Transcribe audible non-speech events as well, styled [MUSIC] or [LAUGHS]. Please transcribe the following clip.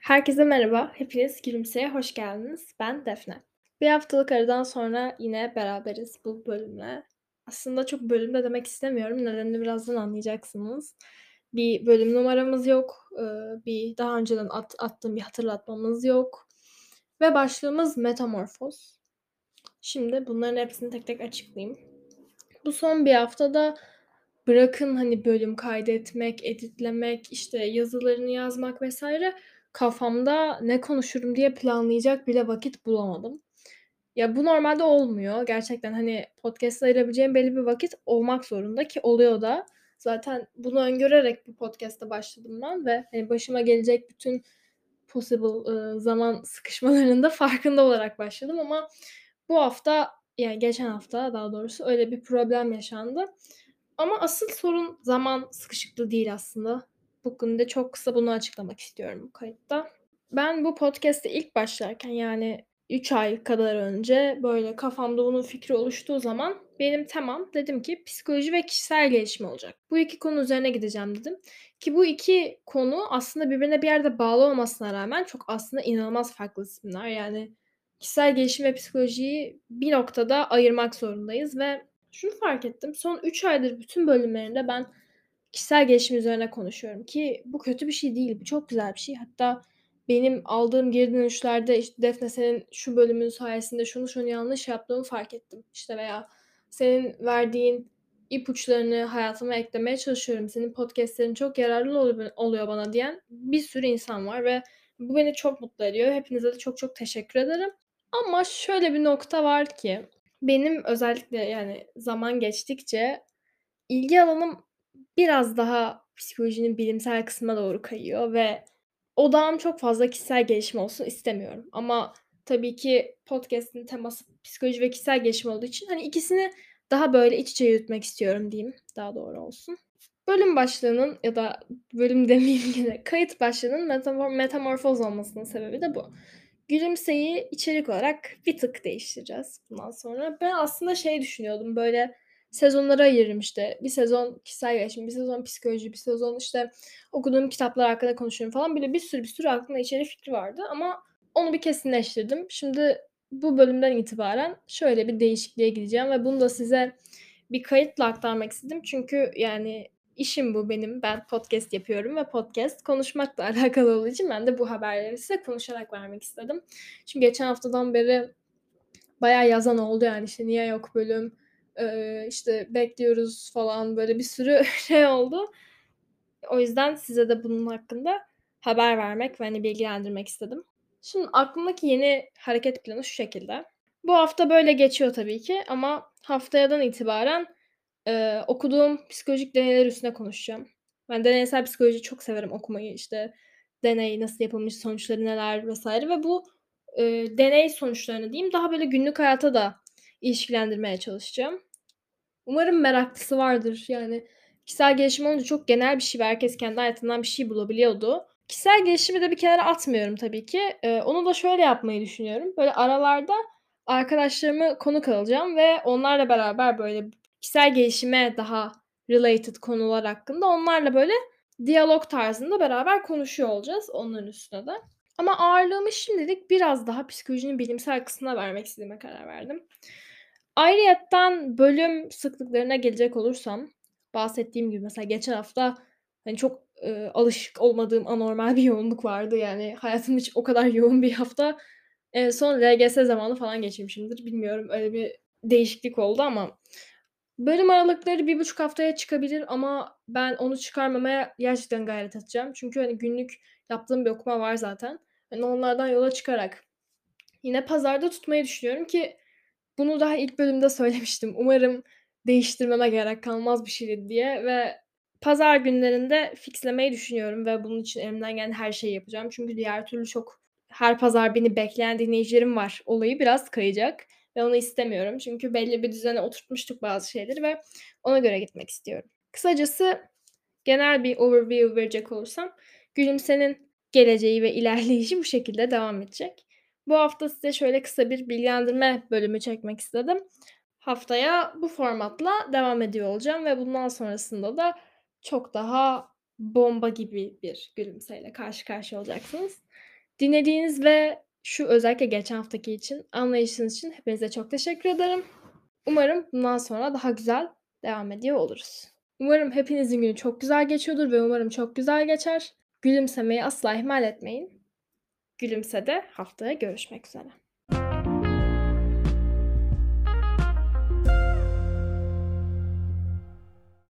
Herkese merhaba. Hepiniz Gülümse'ye hoş geldiniz. Ben Defne. Bir haftalık aradan sonra yine beraberiz bu bölümle. Aslında çok bölüm de demek istemiyorum. Nedenini birazdan anlayacaksınız. Bir bölüm numaramız yok. Ee, bir daha önceden at, attığım bir hatırlatmamız yok. Ve başlığımız metamorfoz. Şimdi bunların hepsini tek tek açıklayayım. Bu son bir haftada bırakın hani bölüm kaydetmek, editlemek, işte yazılarını yazmak vesaire kafamda ne konuşurum diye planlayacak bile vakit bulamadım. Ya bu normalde olmuyor. Gerçekten hani podcast'a ayırabileceğim belli bir vakit olmak zorunda ki oluyor da. Zaten bunu öngörerek bu podcast'a başladım ben ve hani başıma gelecek bütün possible zaman sıkışmalarında [LAUGHS] farkında olarak başladım ama bu hafta yani geçen hafta daha doğrusu öyle bir problem yaşandı. Ama asıl sorun zaman sıkışıklığı değil aslında. Bugün de çok kısa bunu açıklamak istiyorum bu kayıtta. Ben bu podcast'e ilk başlarken yani 3 ay kadar önce böyle kafamda bunun fikri oluştuğu zaman benim temam dedim ki psikoloji ve kişisel gelişim olacak. Bu iki konu üzerine gideceğim dedim. Ki bu iki konu aslında birbirine bir yerde bağlı olmasına rağmen çok aslında inanılmaz farklı isimler. Yani kişisel gelişim ve psikolojiyi bir noktada ayırmak zorundayız ve şunu fark ettim. Son 3 aydır bütün bölümlerinde ben kişisel gelişim üzerine konuşuyorum ki bu kötü bir şey değil. Bu çok güzel bir şey. Hatta benim aldığım geri dönüşlerde işte Defne senin şu bölümün sayesinde şunu şunu yanlış yaptığımı fark ettim. İşte veya senin verdiğin ipuçlarını hayatıma eklemeye çalışıyorum. Senin podcastlerin çok yararlı oluyor bana diyen bir sürü insan var ve bu beni çok mutlu ediyor. Hepinize de çok çok teşekkür ederim. Ama şöyle bir nokta var ki benim özellikle yani zaman geçtikçe ilgi alanım biraz daha psikolojinin bilimsel kısmına doğru kayıyor ve odağım çok fazla kişisel gelişim olsun istemiyorum. Ama tabii ki podcast'in teması psikoloji ve kişisel gelişim olduğu için hani ikisini daha böyle iç içe yürütmek istiyorum diyeyim. Daha doğru olsun. Bölüm başlığının ya da bölüm [LAUGHS] demeyeyim yine kayıt başlığının metamor- metamorfoz olmasının sebebi de bu. Gülümseyi içerik olarak bir tık değiştireceğiz bundan sonra. Ben aslında şey düşünüyordum böyle sezonlara ayırırım işte. Bir sezon kişisel gelişim, bir sezon psikoloji, bir sezon işte okuduğum kitaplar hakkında konuşuyorum falan. Böyle bir sürü bir sürü aklımda içerik fikri vardı ama onu bir kesinleştirdim. Şimdi bu bölümden itibaren şöyle bir değişikliğe gideceğim ve bunu da size bir kayıtla aktarmak istedim. Çünkü yani işim bu benim. Ben podcast yapıyorum ve podcast konuşmakla [LAUGHS] alakalı olduğu için ben de bu haberleri size konuşarak vermek istedim. Çünkü geçen haftadan beri bayağı yazan oldu yani işte niye yok bölüm, ee, işte bekliyoruz falan böyle bir sürü [LAUGHS] şey oldu. O yüzden size de bunun hakkında haber vermek ve hani bilgilendirmek istedim. Şimdi aklımdaki yeni hareket planı şu şekilde. Bu hafta böyle geçiyor tabii ki ama haftayadan itibaren e, okuduğum psikolojik deneyler üstüne konuşacağım. Ben deneysel psikoloji çok severim okumayı işte deney nasıl yapılmış, sonuçları neler vesaire ve bu e, deney sonuçlarını diyeyim daha böyle günlük hayata da ilişkilendirmeye çalışacağım. Umarım meraklısı vardır. Yani kişisel gelişim olunca çok genel bir şey ve herkes kendi hayatından bir şey bulabiliyordu. Kişisel gelişimi de bir kenara atmıyorum tabii ki. Ee, onu da şöyle yapmayı düşünüyorum. Böyle aralarda arkadaşlarımı konuk alacağım ve onlarla beraber böyle kişisel gelişime daha related konular hakkında onlarla böyle diyalog tarzında beraber konuşuyor olacağız onların üstüne de. Ama ağırlığımı şimdilik biraz daha psikolojinin bilimsel kısmına vermek istediğime karar verdim. Ayrıyeten bölüm sıklıklarına gelecek olursam bahsettiğim gibi mesela geçen hafta hani çok, eee, alışık olmadığım anormal bir yoğunluk vardı. Yani hayatım hiç o kadar yoğun bir hafta en son LGS zamanı falan geçirmişimdir. Bilmiyorum öyle bir değişiklik oldu ama bölüm aralıkları bir buçuk haftaya çıkabilir ama ben onu çıkarmamaya gerçekten gayret edeceğim. Çünkü, hani, günlük yaptığım bir okuma var zaten. Hani, onlardan yola çıkarak yine pazarda tutmayı düşünüyorum ki bunu daha ilk bölümde söylemiştim. Umarım değiştirmeme gerek kalmaz bir şey diye ve pazar günlerinde fixlemeyi düşünüyorum ve bunun için elimden gelen her şeyi yapacağım. Çünkü diğer türlü çok her pazar beni bekleyen dinleyicilerim var olayı biraz kayacak ve onu istemiyorum. Çünkü belli bir düzene oturtmuştuk bazı şeyleri ve ona göre gitmek istiyorum. Kısacası genel bir overview verecek olursam Gülümse'nin geleceği ve [LAUGHS] ilerleyişi bu şekilde devam edecek. Bu hafta size şöyle kısa bir bilgilendirme bölümü çekmek istedim. Haftaya bu formatla devam ediyor olacağım ve bundan sonrasında da çok daha bomba gibi bir gülümseyle karşı karşıya olacaksınız. Dinlediğiniz ve şu özellikle geçen haftaki için anlayışınız için hepinize çok teşekkür ederim. Umarım bundan sonra daha güzel devam ediyor oluruz. Umarım hepinizin günü çok güzel geçiyordur ve umarım çok güzel geçer. Gülümsemeyi asla ihmal etmeyin. Gülümsede haftaya görüşmek üzere.